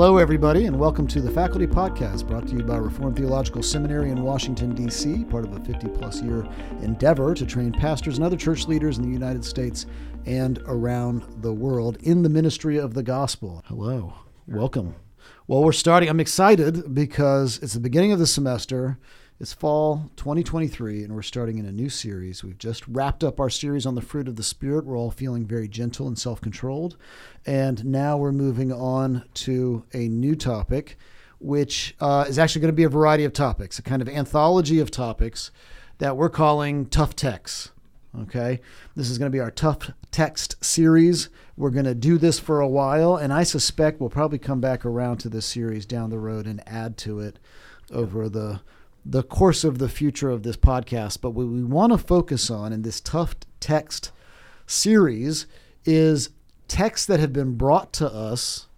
Hello, everybody, and welcome to the Faculty Podcast brought to you by Reformed Theological Seminary in Washington, D.C., part of a 50 plus year endeavor to train pastors and other church leaders in the United States and around the world in the ministry of the gospel. Hello, welcome. Well, we're starting. I'm excited because it's the beginning of the semester. It's fall 2023, and we're starting in a new series. We've just wrapped up our series on the fruit of the Spirit. We're all feeling very gentle and self controlled. And now we're moving on to a new topic, which uh, is actually going to be a variety of topics, a kind of anthology of topics that we're calling Tough Texts. Okay. This is going to be our Tough Text series. We're going to do this for a while, and I suspect we'll probably come back around to this series down the road and add to it over the the course of the future of this podcast. But what we want to focus on in this tough text series is texts that have been brought to us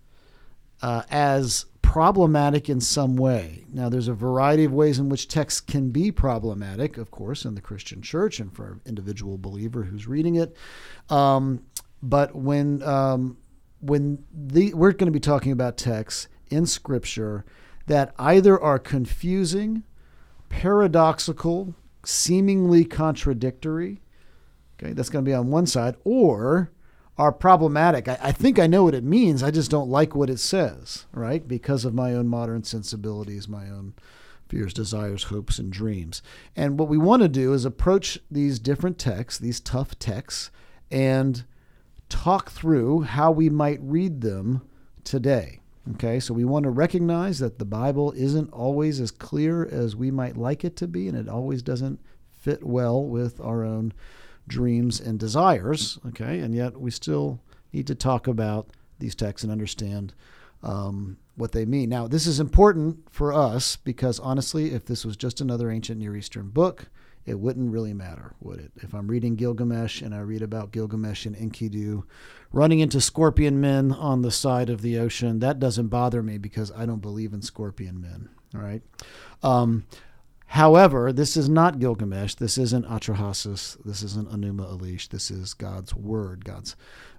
uh, as problematic in some way. Now, there's a variety of ways in which texts can be problematic, of course, in the Christian church and for an individual believer who's reading it. Um, but when um, when the, we're going to be talking about texts in Scripture that either are confusing paradoxical, seemingly contradictory. Okay, that's going to be on one side, or are problematic. I, I, think I know what it means. I just don't like what it says, right? Because of my own modern sensibilities, my own fears, desires, hopes, and dreams. And what we want to do is approach these different texts, these tough texts, and talk through how we might read them today. Okay, so we want to recognize that the Bible isn't always as clear as we might like it to be, and it always doesn't fit well with our own dreams and desires. Okay, and yet we still need to talk about these texts and understand um, what they mean. Now, this is important for us because honestly, if this was just another ancient Near Eastern book, it wouldn't really matter, would it? If I'm reading Gilgamesh and I read about Gilgamesh and Enkidu running into scorpion men on the side of the ocean, that doesn't bother me because I don't believe in scorpion men. All right. Um, however, this is not Gilgamesh. This isn't Atrahasis. This isn't Enuma Elish. This is God's word, God's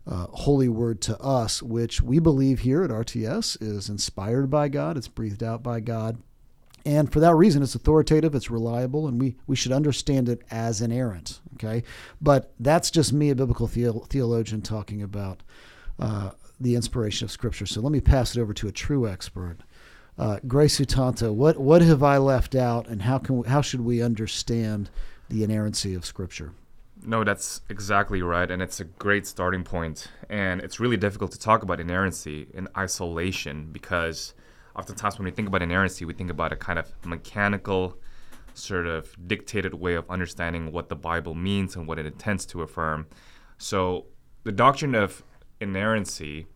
uh, holy word to us, which we believe here at RTS is inspired by God. It's breathed out by God and for that reason, it's authoritative, it's reliable, and we, we should understand it as inerrant. Okay, but that's just me, a biblical theologian, talking about uh, the inspiration of Scripture. So let me pass it over to a true expert, uh, Gray Sutanto. What what have I left out, and how can we, how should we understand the inerrancy of Scripture? No, that's exactly right, and it's a great starting point. And it's really difficult to talk about inerrancy in isolation because oftentimes when we think about inerrancy, we think about a kind of mechanical, sort of dictated way of understanding what the Bible means and what it intends to affirm. So the doctrine of inerrancy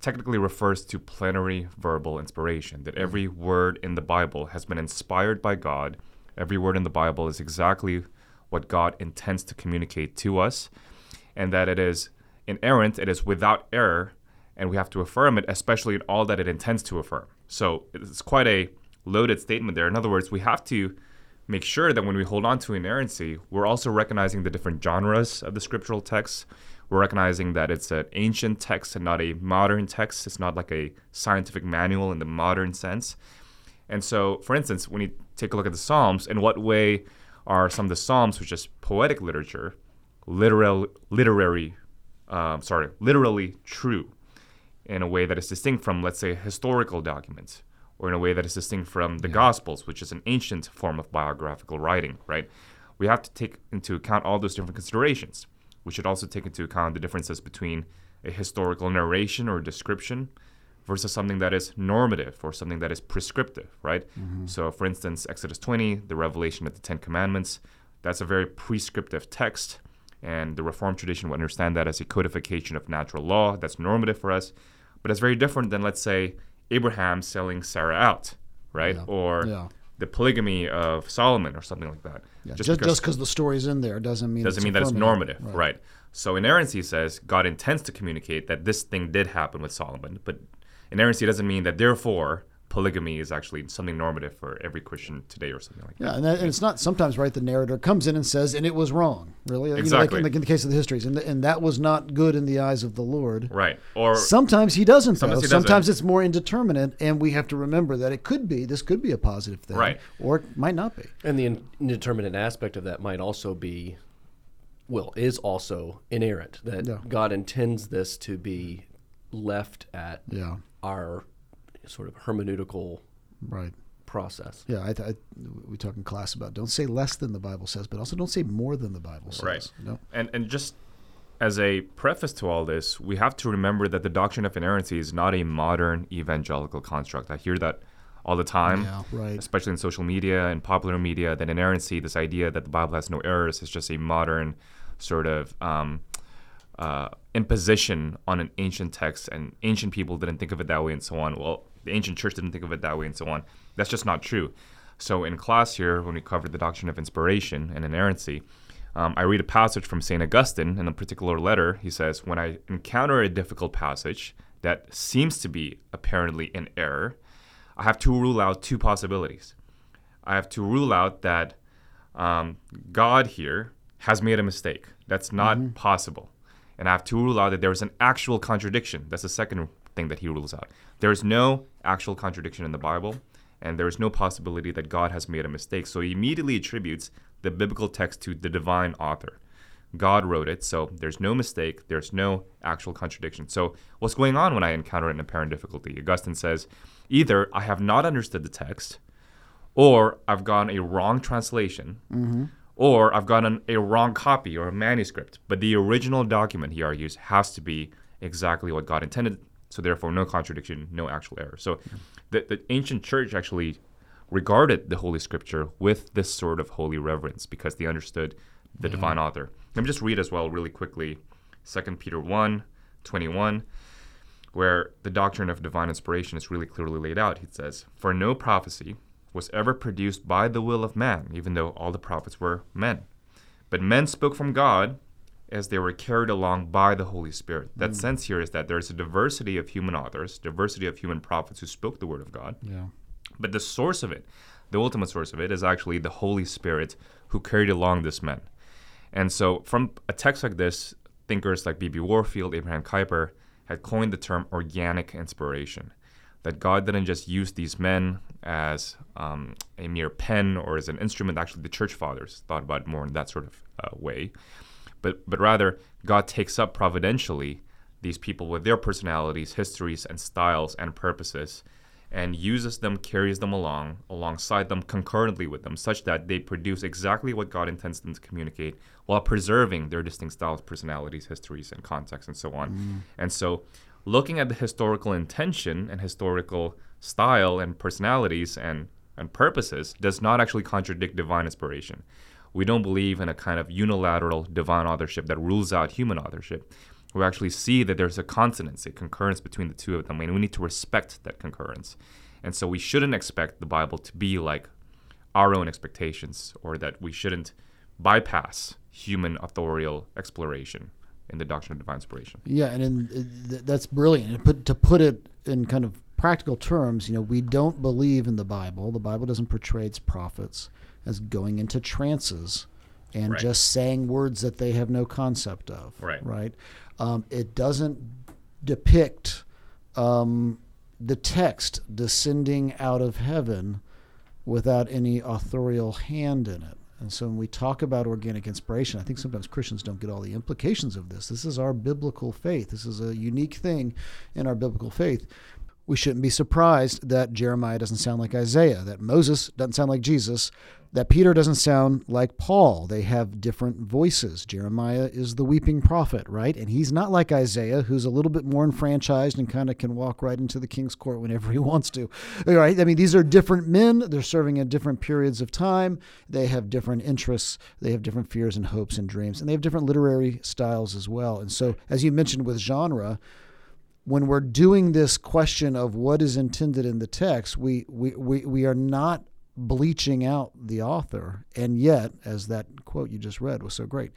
technically refers to plenary verbal inspiration, that mm-hmm. every word in the Bible has been inspired by God. Every word in the Bible is exactly what God intends to communicate to us, and that it is inerrant, it is without error, and we have to affirm it, especially in all that it intends to affirm. So it's quite a loaded statement there. In other words, we have to make sure that when we hold on to inerrancy, we're also recognizing the different genres of the scriptural text. We're recognizing that it's an ancient text and not a modern text. It's not like a scientific manual in the modern sense. And so, for instance, when you take a look at the Psalms, in what way are some of the Psalms, which is poetic literature, literal, literary, um, sorry, literally true? In a way that is distinct from, let's say, historical documents, or in a way that is distinct from the yeah. Gospels, which is an ancient form of biographical writing, right? We have to take into account all those different considerations. We should also take into account the differences between a historical narration or description versus something that is normative or something that is prescriptive, right? Mm-hmm. So, for instance, Exodus 20, the revelation of the Ten Commandments, that's a very prescriptive text. And the Reformed tradition would understand that as a codification of natural law that's normative for us. But it's very different than, let's say, Abraham selling Sarah out, right? Yeah. Or yeah. the polygamy of Solomon or something like that. Yeah. Just because just the story's in there doesn't mean doesn't mean that it's normative, right. right? So inerrancy says God intends to communicate that this thing did happen with Solomon, but inerrancy doesn't mean that therefore polygamy is actually something normative for every Christian today or something like that. Yeah, and, that, and it's not sometimes right. The narrator comes in and says, "And it was wrong." Really, You know, like Exactly. in, the, in the case of the histories, and, and that was not good in the eyes of the Lord. Right. Or Sometimes he doesn't. Sometimes though. he doesn't. Sometimes it's more indeterminate, and we have to remember that it could be. This could be a positive thing, Right. Or it might not be. And the indeterminate aspect of that might also be, well, is also inerrant. That Yeah. God intends this to be left at Yeah. our sort of hermeneutical Right. process. Yeah. I, I, we talk in class about don't say less than the Bible says, but also don't say more than the Bible says. Right. You know? And and just as a preface to all this, we have to remember that the doctrine of inerrancy is not a modern evangelical construct. I hear that all the time, Yeah, right. especially in social media and popular media, that inerrancy, this idea that the Bible has no errors, is just a modern sort of um, uh, imposition on an ancient text, and ancient people didn't think of it that way, and so on. Well, the ancient church didn't think of it that way, and so on. That's just not true. So in class here, when we covered the doctrine of inspiration and inerrancy, um, I read a passage from St. Augustine in a particular letter. He says, When I encounter a difficult passage that seems to be apparently in error, I have to rule out two possibilities. I have to rule out that um, God here has made a mistake. That's not possible. And I have to rule out that there is an actual contradiction. That's the second thing that he rules out. There is no actual contradiction in the Bible, and there is no possibility that God has made a mistake. So he immediately attributes the biblical text to the divine author. God wrote it, so there's no mistake, there's no actual contradiction. So, what's going on when I encounter an apparent difficulty? Augustine says either I have not understood the text, or I've gotten a wrong translation, mm-hmm. or I've gotten a wrong copy or a manuscript. But the original document, he argues, has to be exactly what God intended. So, therefore, no contradiction, no actual error. So, the, the ancient church actually regarded the Holy Scripture with this sort of holy reverence because they understood the mm-hmm. divine author. Let me just read as well, really quickly, 2 Peter 1 21 where the doctrine of divine inspiration is really clearly laid out. He says, For no prophecy was ever produced by the will of man, even though all the prophets were men. But men spoke from God as they were carried along by the Holy Spirit. That sense here is that there is a diversity of human authors, diversity of human prophets who spoke the word of God. Yeah. But the source of it, the ultimate source of it, is actually the Holy Spirit who carried along this men. And so, from a text like this, thinkers like B.B. Warfield, Abraham Kuyper had coined the term organic inspiration. That God didn't just use these men as um, a mere pen or as an instrument. Actually, the church fathers thought about it more in that sort of uh, way. But, but rather, God takes up providentially these people with their personalities, histories, and styles and purposes and uses them, carries them along, alongside them, concurrently with them, such that they produce exactly what God intends them to communicate while preserving their distinct styles, personalities, histories, and contexts, and so on. Mm. And so, looking at the historical intention and historical style and personalities and, and purposes does not actually contradict divine inspiration. We don't believe in a kind of unilateral divine authorship that rules out human authorship we actually see that there's a consonance, a concurrence between the two of them, and we need to respect that concurrence. And so we shouldn't expect the Bible to be like our own expectations, or that we shouldn't bypass human authorial exploration in the doctrine of divine inspiration. Yeah, and in, that's brilliant. And put, to put it in kind of practical terms, you know, we don't believe in the Bible. The Bible doesn't portray its prophets as going into trances and Right. just saying words that they have no concept of. Right. Right. Um, it doesn't depict um, the text descending out of heaven without any authorial hand in it. And so when we talk about organic inspiration, I think sometimes Christians don't get all the implications of this. This is our biblical faith. This is a unique thing in our biblical faith. We shouldn't be surprised that Jeremiah doesn't sound like Isaiah, that Moses doesn't sound like Jesus, that Peter doesn't sound like Paul. They have different voices. Jeremiah is the weeping prophet, right? And he's not like Isaiah, who's a little bit more enfranchised and kind of can walk right into the king's court whenever he wants to. Right? I mean, these are different men. They're serving in different periods of time. They have different interests. They have different fears and hopes and dreams. And they have different literary styles as well. And so, as you mentioned with genre, when we're doing this question of what is intended in the text, we, we, we, we are not bleaching out the author. And yet, as that quote you just read was so great,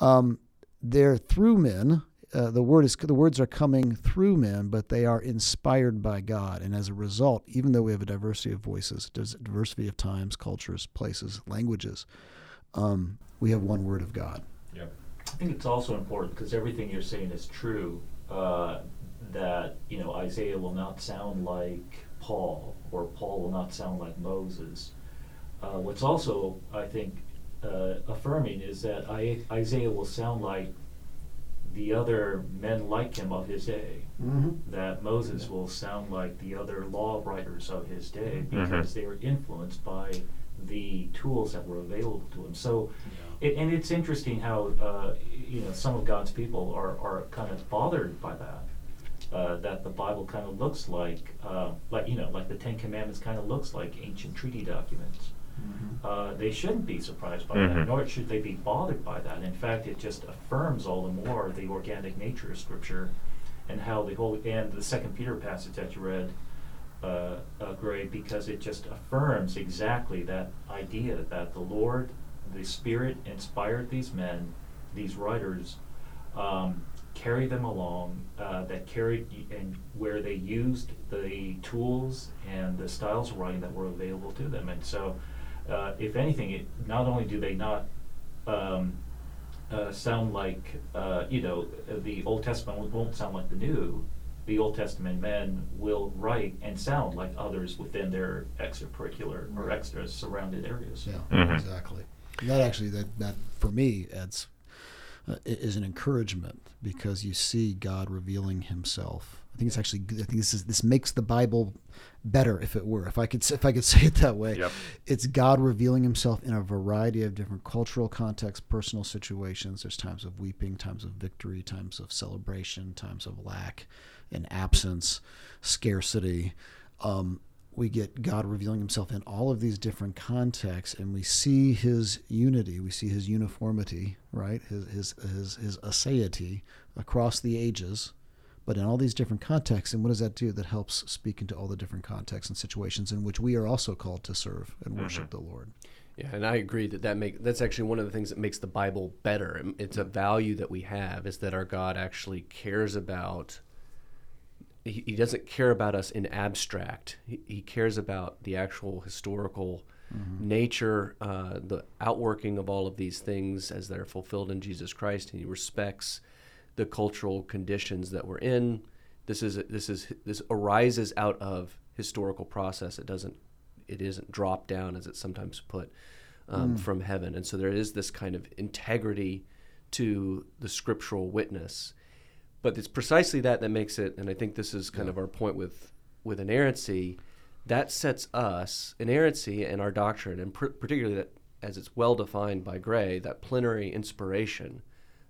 um, they're through men uh, the word is the words are coming through men, but they are inspired by God, and as a result, even though we have a diversity of voices, diversity of times, cultures, places, languages, um, we have one word of God. Yeah, I think it's also important because everything you're saying is true. Uh, that you know Isaiah will not sound like Paul, or Paul will not sound like Moses. Uh, what's also, I think, uh, affirming is that I, Isaiah will sound like the other men like him of his day. Mm-hmm. That Moses will sound like the other law writers of his day mm-hmm. because mm-hmm. they were influenced by the tools that were available to him. So, yeah. it, and it's interesting how uh, you know some of God's people are, are kind of bothered by that. Uh, that the Bible kind of looks like, uh, like you know, like the Ten Commandments kind of looks like ancient treaty documents. Mm-hmm. Uh, they shouldn't be surprised by mm-hmm. that, nor should they be bothered by that. In fact, it just affirms all the more the organic nature of Scripture and how the whole and the Second Peter passage that you read, uh, uh, Gray, because it just affirms exactly that idea that the Lord, the Spirit, inspired these men, these writers. Um, carry them along uh, that carried and where they used the tools and the styles of writing that were available to them and so uh, if anything, it, not only do they not um, uh, sound like, uh, you know, the Old Testament won't sound like the New, the Old Testament men will write and sound like others within their extracurricular or extra surrounded areas. Yeah, mm-hmm. exactly. That actually, that, that for me, adds uh, is an encouragement because you see God revealing Himself. I think it's actually. I think this is this makes the Bible better if it were if i could if i could say it that way yep. it's god revealing himself in a variety of different cultural contexts personal situations there's times of weeping times of victory times of celebration times of lack and absence scarcity um, we get god revealing himself in all of these different contexts and we see his unity we see his uniformity right his his his, his aseity across the ages but in all these different contexts. And what does that do? That helps speak into all the different contexts and situations in which we are also called to serve and mm-hmm. worship the Lord. Yeah, and I agree that that make that's actually one of the things that makes the Bible better. It's a value that we have is that our God actually cares about. He, he doesn't care about us in abstract. He, he cares about the actual historical mm-hmm. nature, uh, the outworking of all of these things as they're fulfilled in Jesus Christ, and he respects the cultural conditions that we're in. This is this is this arises out of historical process. It doesn't it isn't dropped down as it's sometimes put um, mm. from heaven. And so there is this kind of integrity to the scriptural witness. But it's precisely that that makes it, and I think this is kind yeah. of our point with with inerrancy. That sets us inerrancy and our doctrine, and pr- particularly that as it's well defined by Gray, that plenary inspiration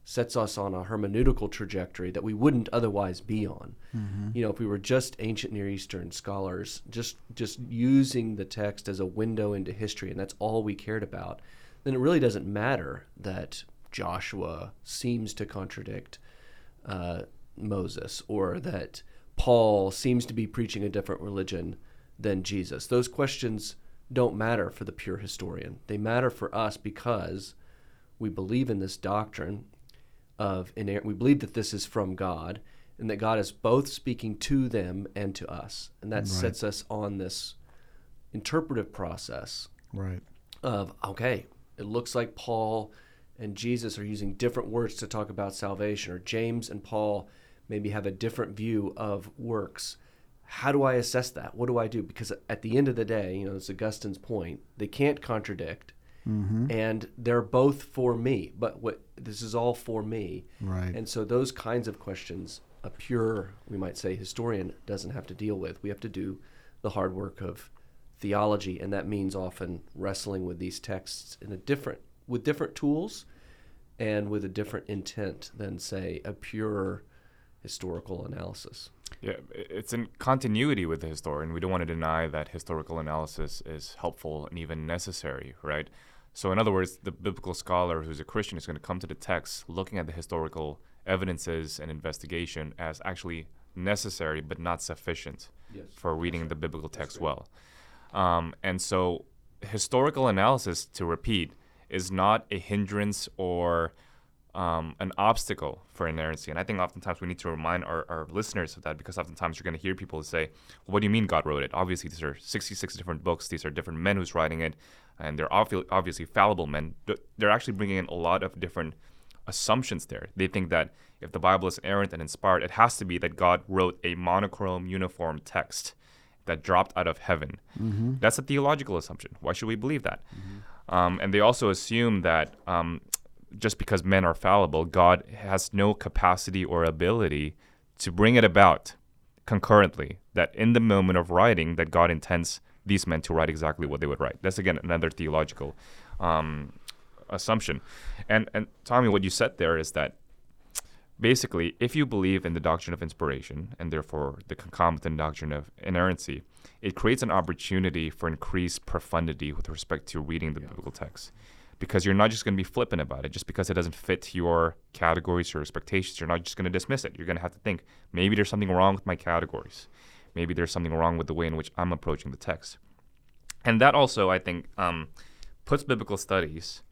sets us on a hermeneutical trajectory that we wouldn't otherwise be on. Mm-hmm. You know, if we were just ancient Near Eastern scholars, just just using the text as a window into history, and that's all we cared about, then it really doesn't matter that Joshua seems to contradict uh, Moses or that Paul seems to be preaching a different religion than Jesus. Those questions don't matter for the pure historian. They matter for us because we believe in this doctrine of inerrant. We believe that this is from God and that God is both speaking to them and to us. And that right. sets us on this interpretive process. Right. Of, okay, it looks like Paul and Jesus are using different words to talk about salvation, or James and Paul maybe have a different view of works. How do I assess that? What do I do? Because at the end of the day, you know, it's Augustine's point, they can't contradict Mm-hmm. And they're both for me, but what this is all for me. Right. And so those kinds of questions, a pure, we might say, historian doesn't have to deal with. We have to do the hard work of theology, and that means often wrestling with these texts in a different with different tools and with a different intent than say a pure historical analysis. Yeah, it's in continuity with the historian. We don't want to deny that historical analysis is helpful and even necessary, right? So, in other words, the biblical scholar who's a Christian is going to come to the text looking at the historical evidences and investigation as actually necessary but not sufficient yes. for reading the biblical text well. Um, and so, historical analysis, to repeat, is not a hindrance or um, an obstacle for inerrancy. And I think oftentimes we need to remind our, our listeners of that because oftentimes you're going to hear people say, well, What do you mean God wrote it? Obviously, these are 66 different books, these are different men who's writing it, and they're obviously fallible men. They're actually bringing in a lot of different assumptions there. They think that if the Bible is errant and inspired, it has to be that God wrote a monochrome, uniform text that dropped out of heaven. Mm-hmm. That's a theological assumption. Why should we believe that? Mm-hmm. Um, and they also assume that um, just because men are fallible, God has no capacity or ability to bring it about concurrently. That in the moment of writing, that God intends these men to write exactly what they would write. That's again another theological um, assumption. And and Tommy, what you said there is that basically, if you believe in the doctrine of inspiration and therefore the concomitant doctrine of inerrancy, it creates an opportunity for increased profundity with respect to reading the yeah. biblical text. Because you're not just going to be flippant about it, just because it doesn't fit your categories or expectations. You're not just going to dismiss it. You're going to have to think maybe there's something wrong with my categories. Maybe there's something wrong with the way in which I'm approaching the text. And that also, I think, um, puts biblical studies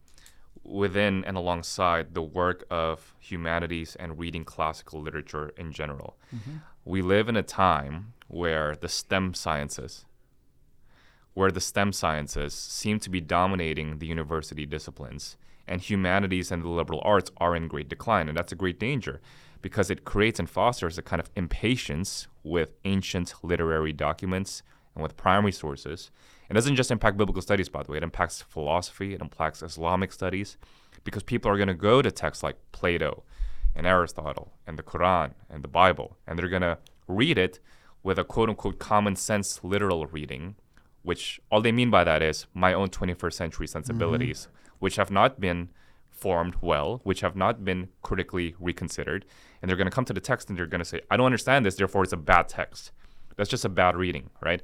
within and alongside the work of humanities and reading classical literature in general. Mm-hmm. We live in a time where the STEM sciences, where the STEM sciences seem to be dominating the university disciplines, and humanities and the liberal arts are in great decline. And that's a great danger because it creates and fosters a kind of impatience with ancient literary documents and with primary sources it doesn't just impact biblical studies, by the way. It impacts philosophy. It impacts Islamic studies, because people are going to go to texts like Plato, and Aristotle, and the Quran, and the Bible, and they're going to read it with a quote unquote common sense literal reading, which all they mean by that is my own 21st century sensibilities, mm-hmm. which have not been formed well, which have not been critically reconsidered. And they're going to come to the text and they're going to say, I don't understand this, therefore it's a bad text. That's just a bad reading, right?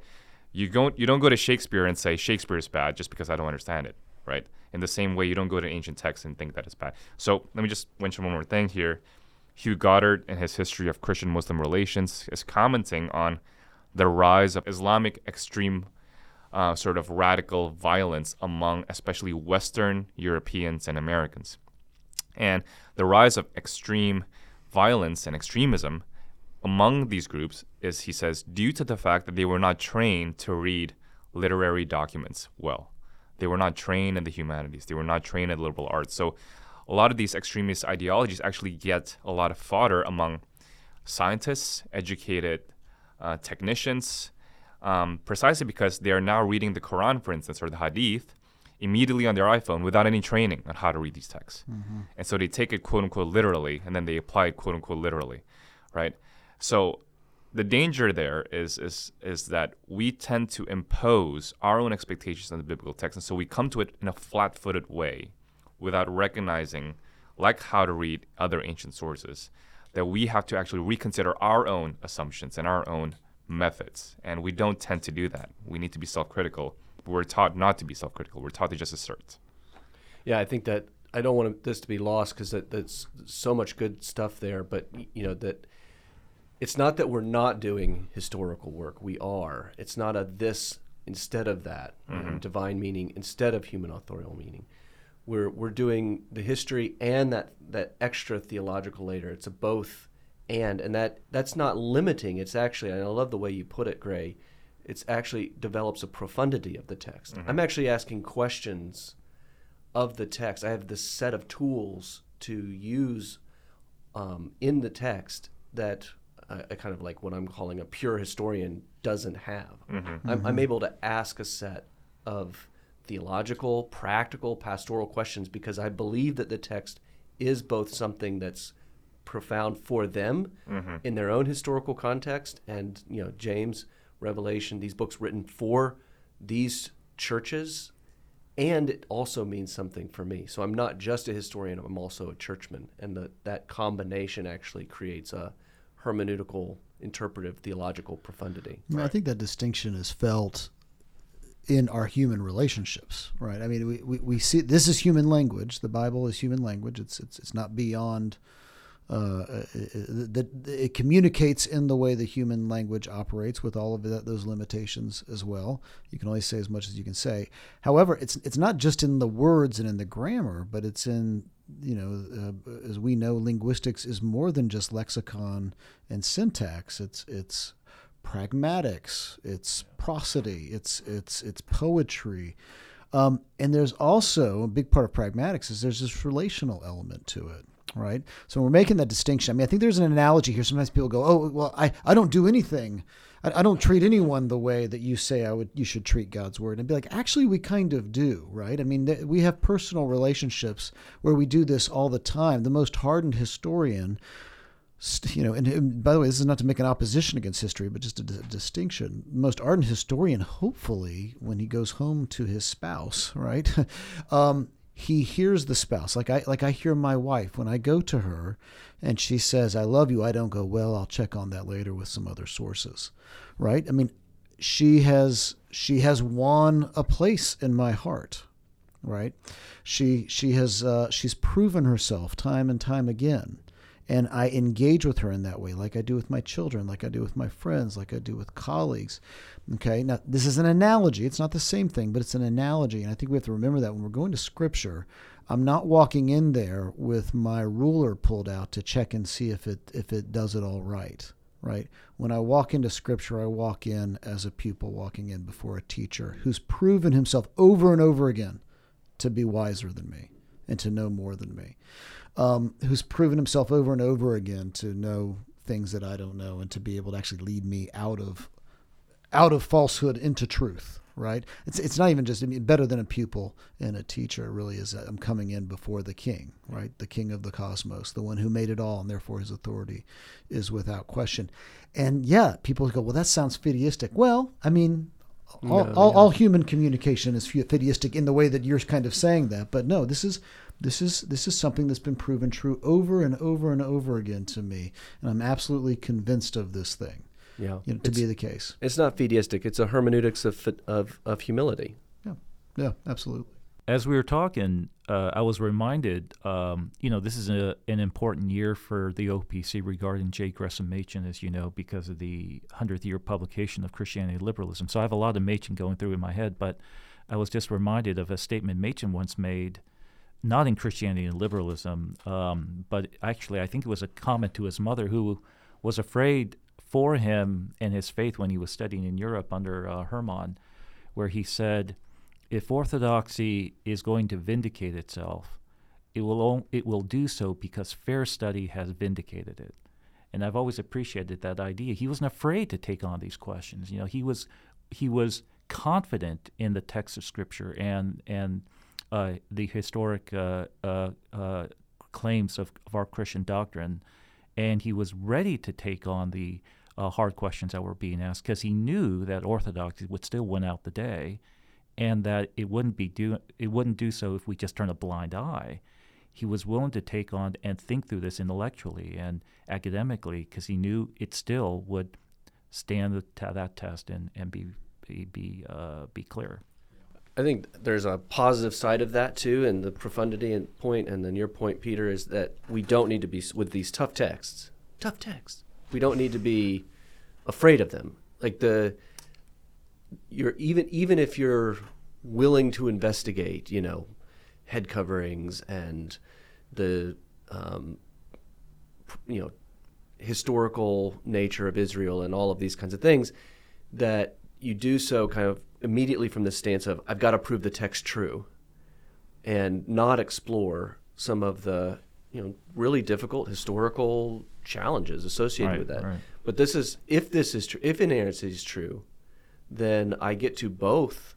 You don't you don't go to Shakespeare and say Shakespeare is bad just because I don't understand it, right? In the same way, you don't go to ancient texts and think that it's bad. So let me just mention one more thing here. Hugh Goddard, in his history of Christian-Muslim relations, is commenting on the rise of Islamic extreme uh, sort of radical violence among especially Western Europeans and Americans. And the rise of extreme violence and extremism among these groups is, he says, due to the fact that they were not trained to read literary documents well. They were not trained in the humanities, they were not trained in liberal arts. So a lot of these extremist ideologies actually get a lot of fodder among scientists, educated uh, technicians, um, precisely because they are now reading the Quran, for instance, or the Hadith immediately on their iPhone without any training on how to read these texts. Mm-hmm. And so they take it quote unquote literally and then they apply it quote unquote literally, right? So the danger there is is is that we tend to impose our own expectations on the biblical text, and so we come to it in a flat-footed way, without recognizing, like how to read other ancient sources, that we have to actually reconsider our own assumptions and our own methods, and we don't tend to do that. We need to be self-critical. We're taught not to be self-critical. We're taught to just assert. Yeah, I think that I don't want this to be lost because that, that's so much good stuff there, but you know that it's not that we're not doing historical work. We are. It's not a this instead of that, mm-hmm. divine meaning instead of human authorial meaning. We're we're doing the history and that that extra theological later. It's a both and and that that's not limiting. It's actually and I love the way you put it, Gray. It's actually develops a profundity of the text. Mm-hmm. I'm actually asking questions of the text. I have this set of tools to use um, in the text that a, a, kind of like what I'm calling a pure historian doesn't have. Mm-hmm. I'm, mm-hmm. I'm able to ask a set of theological, practical, pastoral questions because I believe that the text is both something that's profound for them mm-hmm. in their own historical context and you know James Revelation these books written for these churches and it also means something for me so I'm not just a historian I'm also a churchman and the, that combination actually creates a hermeneutical, interpretive, theological profundity. I, mean, I think that distinction is felt in our human relationships, right? I mean, we, we, we see this is human language. The Bible is human language. It's it's it's not beyond. Uh, that it, it, communicates in the way the human language operates with all of that, those limitations as well. You can only say as much as you can say. However, it's it's not just in the words and in the grammar, but it's in you know, uh, as we know, linguistics is more than just lexicon and syntax. It's it's pragmatics, it's prosody, it's it's it's poetry, um, and there's also a big part of pragmatics is there's this relational element to it right? So we're making that distinction. I mean, I think there's an analogy here. Sometimes people go, "Oh, well, I, I don't do anything. I, I don't treat anyone the way that you say I would. You should treat God's word." And be like, actually, we kind of do, right? I mean, th- we have personal relationships where we do this all the time. The most hardened historian. You know, and, and by the way, this is not to make an opposition against history, but just a d- distinction. Most ardent historian, hopefully, when he goes home to his spouse, right, um, he hears the spouse. Like i like i hear my wife. When i go to her and she says i love you i don't go well i'll check on that later with some other sources right? I mean she has she has won a place in my heart right? She she has uh, she's proven herself time and time again and I engage with her in that way, like I do with my children, like I do with my friends, like I do with colleagues. Okay, now this is an analogy. It's not the same thing, but it's an analogy. And I think we have to remember that when we're going to scripture, I'm not walking in there with my ruler pulled out to check and see if it if it does it all right. Right? When I walk into scripture, I walk in as a pupil walking in before a teacher who's proven himself over and over again to be wiser than me and to know more than me um, who's proven himself over and over again to know things that I don't know and to be able to actually lead me out of out of falsehood into truth. Right? It's it's not even just I mean, better than a pupil and a teacher. Really is. I'm coming in before the King, right? The King of the cosmos, the one who made it all, and therefore his authority is without question. And yeah, people go, well, that sounds fideistic. Well, I mean, all, no, all, yeah. all, human communication is fideistic in the way that you're kind of saying that. But no, this is this is this is something that's been proven true over and over and over again to me, and I'm absolutely convinced of this thing. Yeah, you know, to be the case. It's not fideistic; it's a hermeneutics of of, of humility. Yeah, yeah, absolutely. As we were talking, uh, I was reminded, um, you know, this is a, an important year for the OPC regarding J. Gresham Machen, as you know, because of the 100th year publication of Christianity and Liberalism. So I have a lot of Machen going through in my head, but I was just reminded of a statement Machen once made not in Christianity and liberalism, um, but actually, I think it was a comment to his mother who was afraid for him and his faith when he was studying in Europe under uh, Herrmann, where he said, if orthodoxy is going to vindicate itself, it will, it will do so because fair study has vindicated it. And I've always appreciated that idea. He wasn't afraid to take on these questions. You know, he was he was confident in the text of Scripture and and uh, the historic uh, uh, uh, claims of, of, our Christian doctrine, and he was ready to take on the uh, hard questions that were being asked because he knew that orthodoxy would still win out the day, and that it wouldn't be do it wouldn't do so if we just turn a blind eye. He was willing to take on and think through this intellectually and academically because he knew it still would stand the that test and, and be be be, be clear. I think there's a positive side of that too, and the profundity and point, and then your point, Peter, is that we don't need to be with these tough texts. Tough texts. We don't need to be afraid of them. Like the, you're even even if you're willing to investigate, you know, head coverings and the, um, you know, historical nature of Israel and all of these kinds of things, that you do so kind of immediately from the stance of I've got to prove the text true, and not explore some of the you know really difficult historical challenges associated right, with that. Right. But this is if this is true, if inerrancy is true, then I get to both.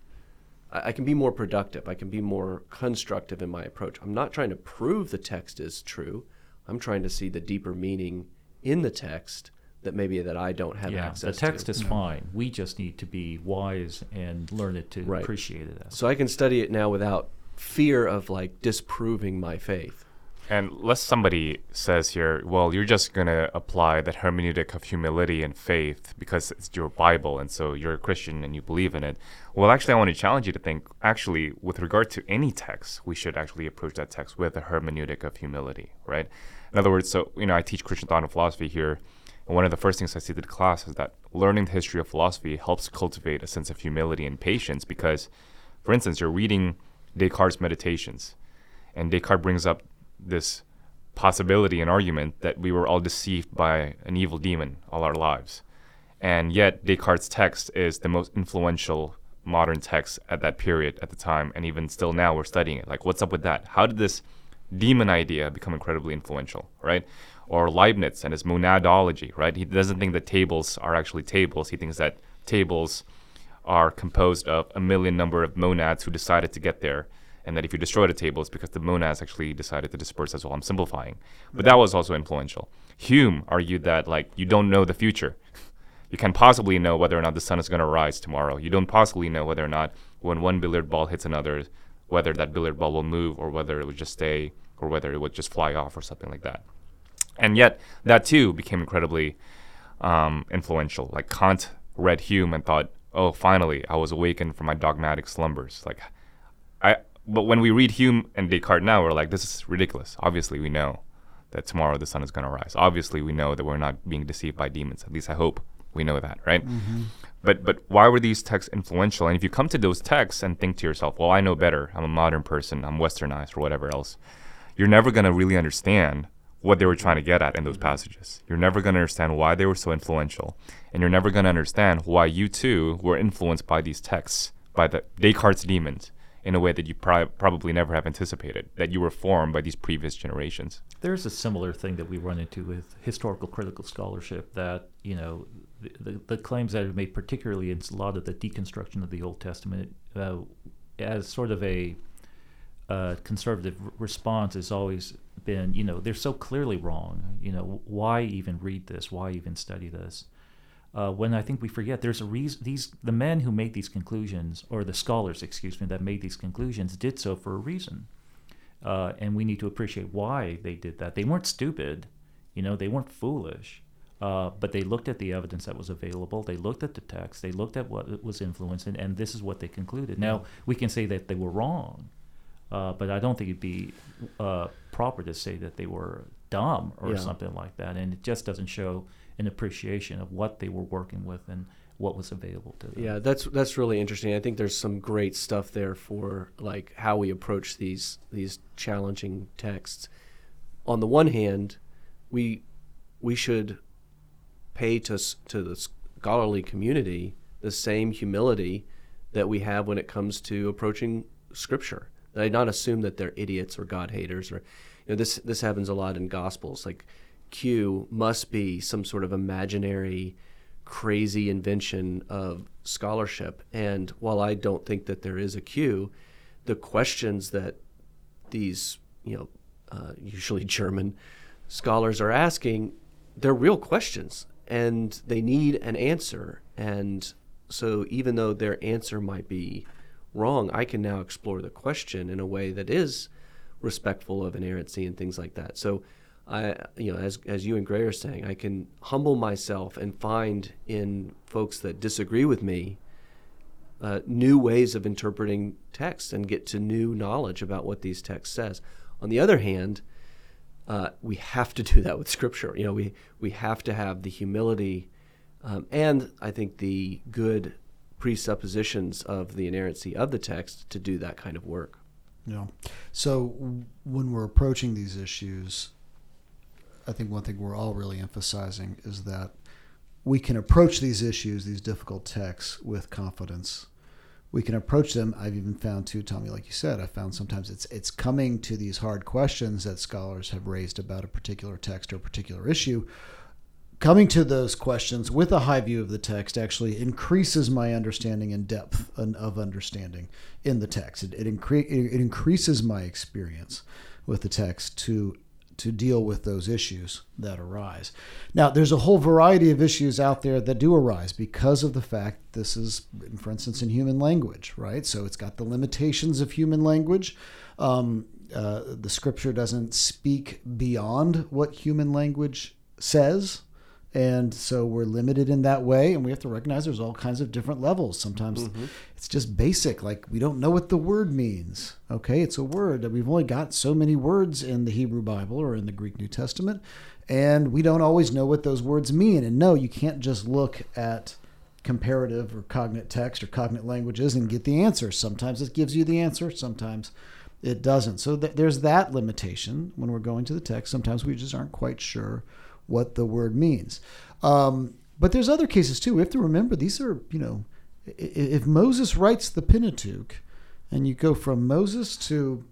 I, I can be more productive. I can be more constructive in my approach. I'm not trying to prove the text is true. I'm trying to see the deeper meaning in the text that maybe that I don't have yeah, access the text to. is fine. We just need to be wise and learn it to right. appreciate it. So I can study it now without fear of like disproving my faith. And lest somebody says here, well, you're just going to apply that hermeneutic of humility and faith because it's your Bible and so you're a Christian and you believe in it. Well, actually, I want to challenge you to think actually, with regard to any text, we should actually approach that text with a hermeneutic of humility, right? In other words, so, you know, I teach Christian thought and philosophy here. And one of the first things I say to the class is that learning the history of philosophy helps cultivate a sense of humility and patience because, for instance, you're reading Descartes' Meditations, and Descartes brings up this possibility and argument that we were all deceived by an evil demon all our lives. And yet, Descartes' text is the most influential modern text at that period at the time. And even still now, we're studying it. Like, what's up with that? How did this demon idea become incredibly influential, right? Or Leibniz and his monadology, right? He doesn't think that tables are actually tables. He thinks that tables are composed of a million number of monads who decided to get there and that if you destroy the table, it's because the monads actually decided to disperse as well. I'm simplifying, but that was also influential. Hume argued that like you don't know the future. You can possibly know whether or not the sun is going to rise tomorrow. You don't possibly know whether or not when one billiard ball hits another, whether that billiard ball will move or whether it would just stay or whether it would just fly off or something like that. And yet, that too became incredibly um, influential. Like Kant read Hume and thought, "Oh, finally, I was awakened from my dogmatic slumbers." Like, I but when we read Hume and Descartes now, we're like, this is ridiculous. Obviously, we know that tomorrow the sun is going to rise. Obviously, we know that we're not being deceived by demons. At least I hope we know that, right? Mm-hmm. But but why were these texts influential? And if you come to those texts and think to yourself, well, I know better. I'm a modern person. I'm westernized or whatever else. You're never going to really understand what they were trying to get at in those passages. You're never going to understand why they were so influential, and you're never going to understand why you too were influenced by these texts, by the Descartes' demons in a way that you pri- probably never have anticipated, that you were formed by these previous generations. There's a similar thing that we run into with historical critical scholarship that, you know, the, the, claims that are made, particularly in a lot of the deconstruction of the Old Testament, uh, as sort of a uh, conservative r- response has always been, you know, they're so clearly wrong. You know, why even read this? Why even study this? uh, when I think we forget there's a reason these the men who made these conclusions or the scholars excuse me that made these conclusions did so for a reason uh, and we need to appreciate why they did that they weren't stupid you know they weren't foolish uh, but they looked at the evidence that was available they looked at the text they looked at what was influencing and this is what they concluded now we can say that they were wrong uh, but I don't think it'd be uh, proper to say that they were dumb or yeah. something like that and it just doesn't show an appreciation of what they were working with and what was available to them. Yeah, that's that's really interesting. I think there's some great stuff there for like how we approach these these challenging texts. On the one hand, we we should pay to to the scholarly community the same humility that we have when it comes to approaching scripture. I do not assume that they're idiots or God haters or you know this this happens a lot in gospels like Q must be some sort of imaginary, crazy invention of scholarship. And while I don't think that there is a Q, the questions that these, you know, uh, usually German scholars are asking, they're real questions and they need an answer. And so even though their answer might be wrong, I can now explore the question in a way that is respectful of inerrancy and things like that. So I, you know, as as you and Gray are saying, I can humble myself and find in folks that disagree with me uh, new ways of interpreting text and get to new knowledge about what these texts says. On the other hand, uh, we have to do that with Scripture. You know, we we have to have the humility um, and I think the good presuppositions of the inerrancy of the text to do that kind of work. Yeah. So when we're approaching these issues, I think one thing we're all really emphasizing is that we can approach these issues, these difficult texts, with confidence. We can approach them. I've even found too, Tommy, like you said, I found sometimes it's it's coming to these hard questions that scholars have raised about a particular text or a particular issue. Coming to those questions with a high view of the text actually increases my understanding and depth of understanding in the text. It, it, incre- it increases my experience with the text to to deal with those issues that arise. Now, there's a whole variety of issues out there that do arise because of the fact this is for instance, in human language, right? So it's got the limitations of human language. Um, uh, the scripture doesn't speak beyond what human language says, and so we're limited in that way and we have to recognize there's all kinds of different levels sometimes mm-hmm. it's just basic like we don't know what the word means okay it's a word that we've only got so many words in the hebrew bible or in the greek new testament and we don't always know what those words mean and no you can't just look at comparative or cognate text or cognate languages and get the answer sometimes it gives you the answer sometimes it doesn't. So th- there's that limitation when we're going to the text. Sometimes we just aren't quite sure what the word means. Um, but there's other cases too. We have to remember these are, you know, if Moses writes the Pentateuch, and you go from Moses to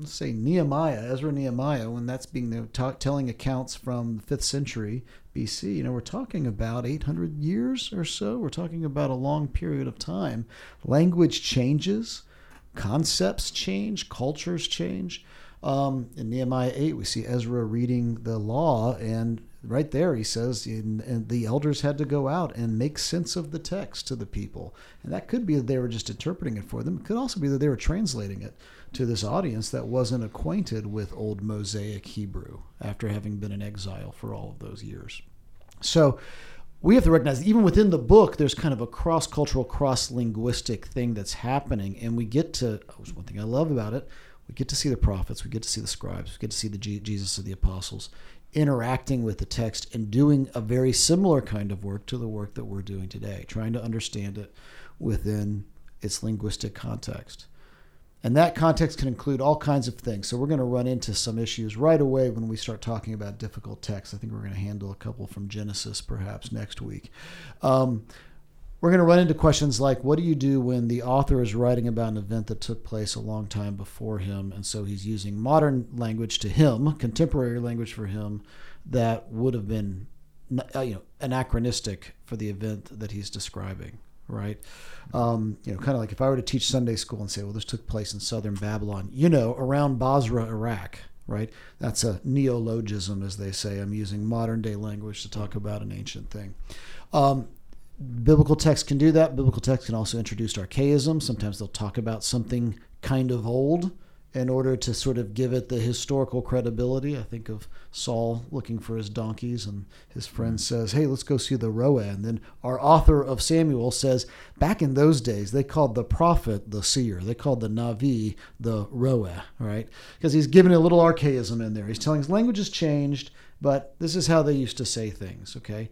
let's say Nehemiah, Ezra Nehemiah, when that's being know, telling accounts from the fifth century BC, you know, we're talking about 800 years or so. We're talking about a long period of time. Language changes, concepts change, cultures change. Um, in Nehemiah 8, we see Ezra reading the law, and right there he says and the elders had to go out and make sense of the text to the people. And that could be that they were just interpreting it for them. It could also be that they were translating it to this audience that wasn't acquainted with Old Mosaic Hebrew after having been in exile for all of those years. So we have to recognize even within the book, there's kind of a cross cultural, cross linguistic thing that's happening. And we get to, oh, one thing I love about it, we get to see the prophets, we get to see the scribes, we get to see the Jesus of the apostles interacting with the text and doing a very similar kind of work to the work that we're doing today, trying to understand it within its linguistic context. And that context can include all kinds of things. So we're going to run into some issues right away when we start talking about difficult texts. I think we're going to handle a couple from Genesis perhaps next week. Um, we're going to run into questions like what do you do when the author is writing about an event that took place a long time before him and so he's using modern language to him contemporary language for him that would have been uh, you know anachronistic for the event that he's describing right? Um, you know kind of like if i were to teach sunday school and say well this took place in southern babylon you know around basra iraq right? That's a neologism as they say. I'm using modern day language to talk about an ancient thing. Um, biblical text can do that. Biblical text can also introduce archaism. Sometimes they'll talk about something kind of old in order to sort of give it the historical credibility. I think of Saul looking for his donkeys, and his friend hmm. says, Hey, let's go see the Roeh. And then our author of Samuel says, Back in those days, they called the prophet the seer, they called the Navi the Roeh, right? Because he's giving a little archaism in there. He's telling his language has changed, but this is how they used to say things, okay?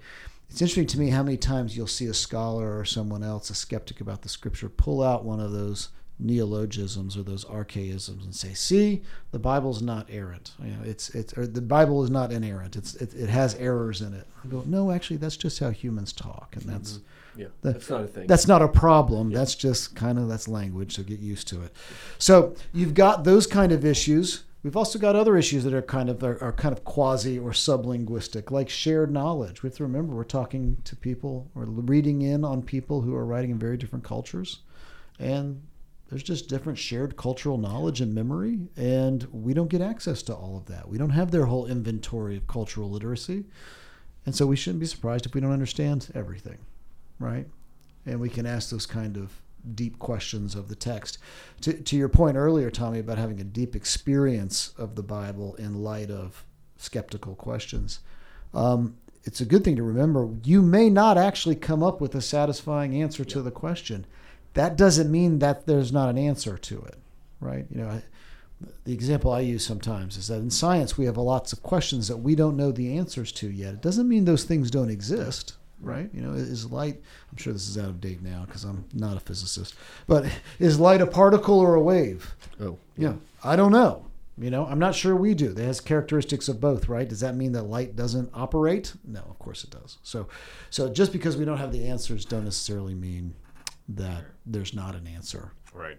It's interesting to me how many times you'll see a scholar or someone else, a skeptic about the scripture, pull out one of those neologisms or those archaisms and say, "See, the Bible's not errant. You know, it's it's or the Bible is not inerrant. It's it, it has errors in it." I go, "No, actually, that's just how humans talk, and that's mm-hmm. yeah, the, that's not a thing. That's not a problem. Yeah. That's just kind of that's language. So get used to it. So you've got those kind of issues. We've also got other issues that are kind of are, are, kind of quasi or sublinguistic, like shared knowledge. We have to remember we're talking to people or reading in on people who are writing in very different cultures, and there's just different shared cultural knowledge and memory, and we don't get access to all of that. We don't have their whole inventory of cultural literacy, and so we shouldn't be surprised if we don't understand everything, right? And we can ask those kind of deep questions of the text. To, to your point earlier, Tommy, about having a deep experience of the Bible in light of skeptical questions, um, it's a good thing to remember. You may not actually come up with a satisfying answer to the question. That doesn't mean that there's not an answer to it, right? You know, the example I use sometimes is that in science we have lots of questions that we don't know the answers to yet. It doesn't mean those things don't exist right? You know, is light, I'm sure this is out of date now because I'm not a physicist, but is light a particle or a wave? Oh. Yeah. I don't know. You know, I'm not sure we do. It has characteristics of both, right? Does that mean that light doesn't operate? No, of course it does. So, so just because we don't have the answers, don't necessarily mean that there's not an answer. Right.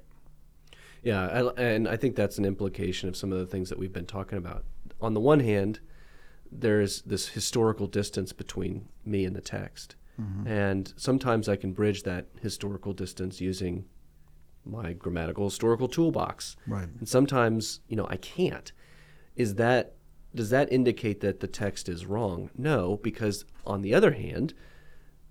Yeah, I, and I think that's an implication of some of the things that we've been talking about. On the one hand, there's this historical distance between me and the text. Mm-hmm. And sometimes I can bridge that historical distance using my grammatical historical toolbox. Right. And sometimes, you know, I can't. Is that does that indicate that the text is wrong? No, because on the other hand,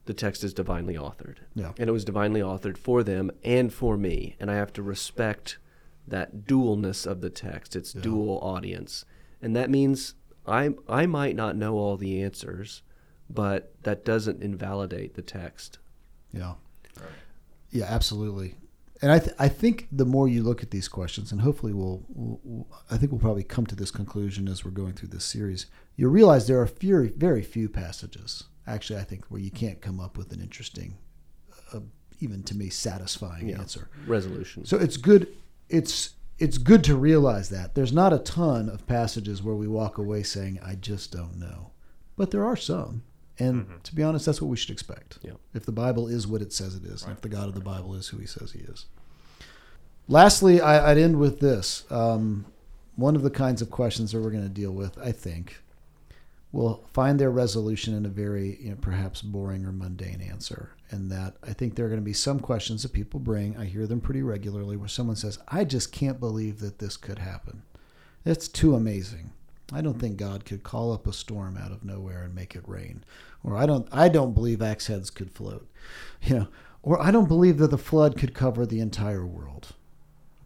the text is divinely authored. Yeah. And it was divinely authored for them and for me, and I have to respect that dualness of the text, its yeah. dual audience. And that means I I might not know all the answers, but that doesn't invalidate the text. Yeah. Right. Yeah, absolutely. And I, th- I think the more you look at these questions, and hopefully we'll, we'll, I think we'll probably come to this conclusion as we're going through this series. You'll realize there are very, very few passages, actually, I think, where you can't come up with an interesting, uh, even to me, satisfying yeah. answer. Resolution. So it's good. It's it's good to realize that there's not a ton of passages where we walk away saying, "I just don't know," but there are some. And to be honest, that's what we should expect. Yeah. If the Bible is what it says it is, and if the God of the Bible is who He says He is. Lastly, I, I'd end with this. Um, one of the kinds of questions that we're going to deal with, I think, will find their resolution in a very, you know, perhaps boring or mundane answer. And that I think there are going to be some questions that people bring. I hear them pretty regularly where someone says, I just can't believe that this could happen. It's too amazing. I don't think God could call up a storm out of nowhere and make it rain. Or I don't I don't believe axe heads could float. You know, or I don't believe that the flood could cover the entire world.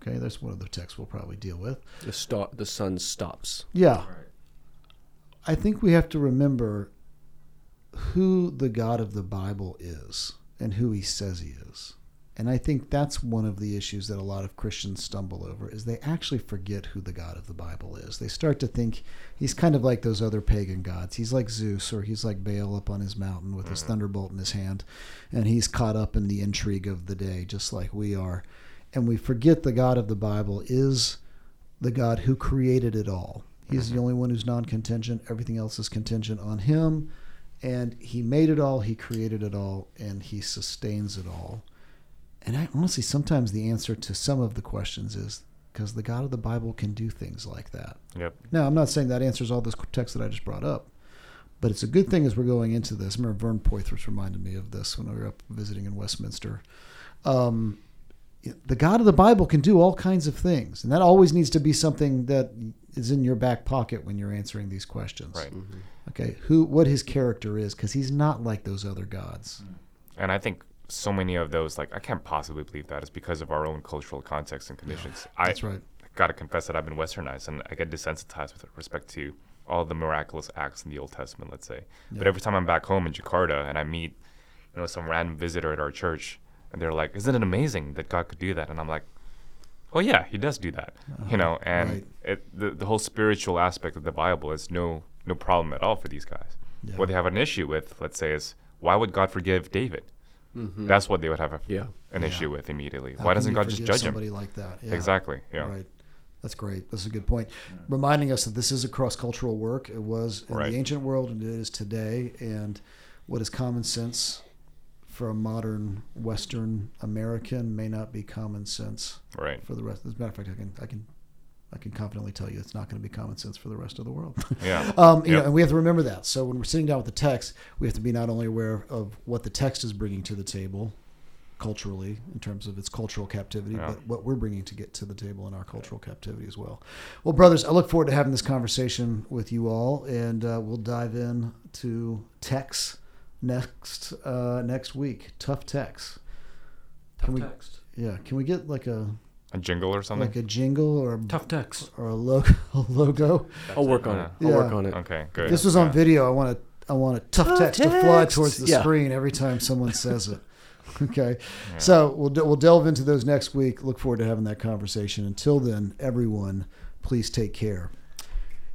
Okay, that's one of the texts we'll probably deal with. The sto- the sun stops. Yeah. I think we have to remember who the God of the Bible is and who he says he is. And I think that's one of the issues that a lot of Christians stumble over is they actually forget who the God of the Bible is. They start to think he's kind of like those other pagan gods. He's like Zeus or he's like Baal up on his mountain with his mm-hmm. thunderbolt in his hand and he's caught up in the intrigue of the day just like we are. And we forget the God of the Bible is the God who created it all. He's the only one who's non contingent. Everything else is contingent on him. And he made it all, he created it all, and he sustains it all. And I honestly, sometimes the answer to some of the questions is because the God of the Bible can do things like that. Yep. Now, I'm not saying that answers all this text that I just brought up, but it's a good thing as we're going into this. I remember Vern Poythress reminded me of this when we were up visiting in Westminster. Um, the God of the Bible can do all kinds of things, and that always needs to be something that is in your back pocket when you're answering these questions. Right. Mm-hmm. Okay, who, what his character is, because he's not like those other gods. And I think so many of those, like, I can't possibly believe that is because of our own cultural context and conditions. That's I right. gotta confess that I've been westernized and I get desensitized with respect to all the miraculous acts in the Old Testament, let's say. But every time I'm back home in Jakarta and I meet, you know, some random visitor at our church, and they're like, "Isn't it amazing that God could do that?" And I'm like, "Oh yeah, He does do that." You know, uh-huh. and right. it, the the whole spiritual aspect of the Bible is no no problem at all for these guys. Yeah. What they have an issue with, let's say, is why would God forgive David? Mm-hmm. That's what they would have a, Yeah. an Yeah. issue with immediately. How why doesn't God just judge somebody him? like that? Yeah. Exactly. Yeah. Right. That's great. That's a good point. Reminding us that this is a cross cultural work. It was in Right. the ancient world and it is today. And what is common sense for a modern Western American may not be common sense Right. for the rest. As a matter of fact, I can I can I can confidently tell you it's not going to be common sense for the rest of the world. Yeah. Um, you know, and we have to remember that. So when we're sitting down with the text, we have to be not only aware of what the text is bringing to the table culturally in terms of its cultural captivity, Yeah. but what we're bringing to get to the table in our cultural captivity as well. Well, brothers, I look forward to having this conversation with you all, and uh, we'll dive in to text next uh, next week. Tough text. Can we? text. Yeah. Can we get like a A jingle or something? like a jingle or Tough text. or a logo? A logo. I'll work on it. I'll Yeah. work on it. okay. If Good. this was on Yeah. video, I want to I want a tough Tough text, to fly towards the Yeah. screen every time someone says it. Okay, so we'll we'll delve into those next week. Look forward to having that conversation. Until then, everyone, please take care.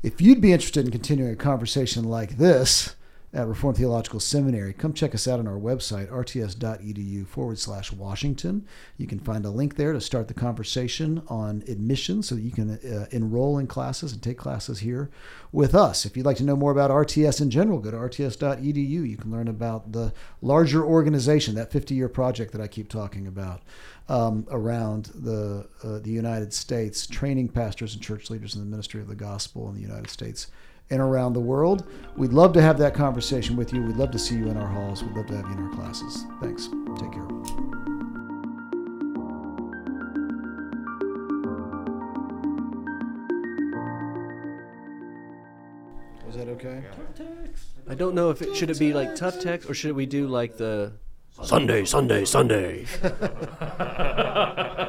If you'd be interested in continuing a conversation like this at Reformed Theological Seminary, come check us out on our website, rts.edu forward slash Washington. You can find a link there to start the conversation on admission so that you can uh, enroll in classes and take classes here with us. If you'd like to know more about RTS in general, go to rts.edu. You can learn about the larger organization, that 50 year project that I keep talking about um, around the, uh, the United States, training pastors and church leaders in the ministry of the gospel in the United States and around the world. We'd love to have that conversation with you. We'd love to see you in our halls. We'd love to have you in our classes. Thanks. Take care. Was that okay? I don't know if it should it be like tough text or should we do like the Sunday, Sunday, Sunday.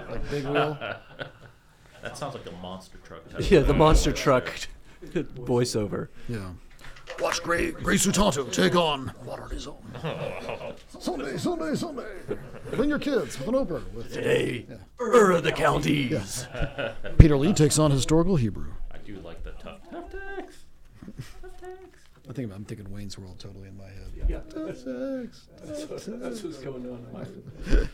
Like big wheel? That sounds like a monster truck. Type yeah, the monster truck voiceover. Yeah. Watch Gray, Gray Sutanto take on Water on his own. Sunday, Sunday, Sunday. Bring your kids with an opener. With Today, Ur of the counties. Peter Lee takes on historical Hebrew. I do like the tough. Tough text. I think I'm thinking Wayne's World totally in my head. Yeah, Tough text, tough text. that's what's going on.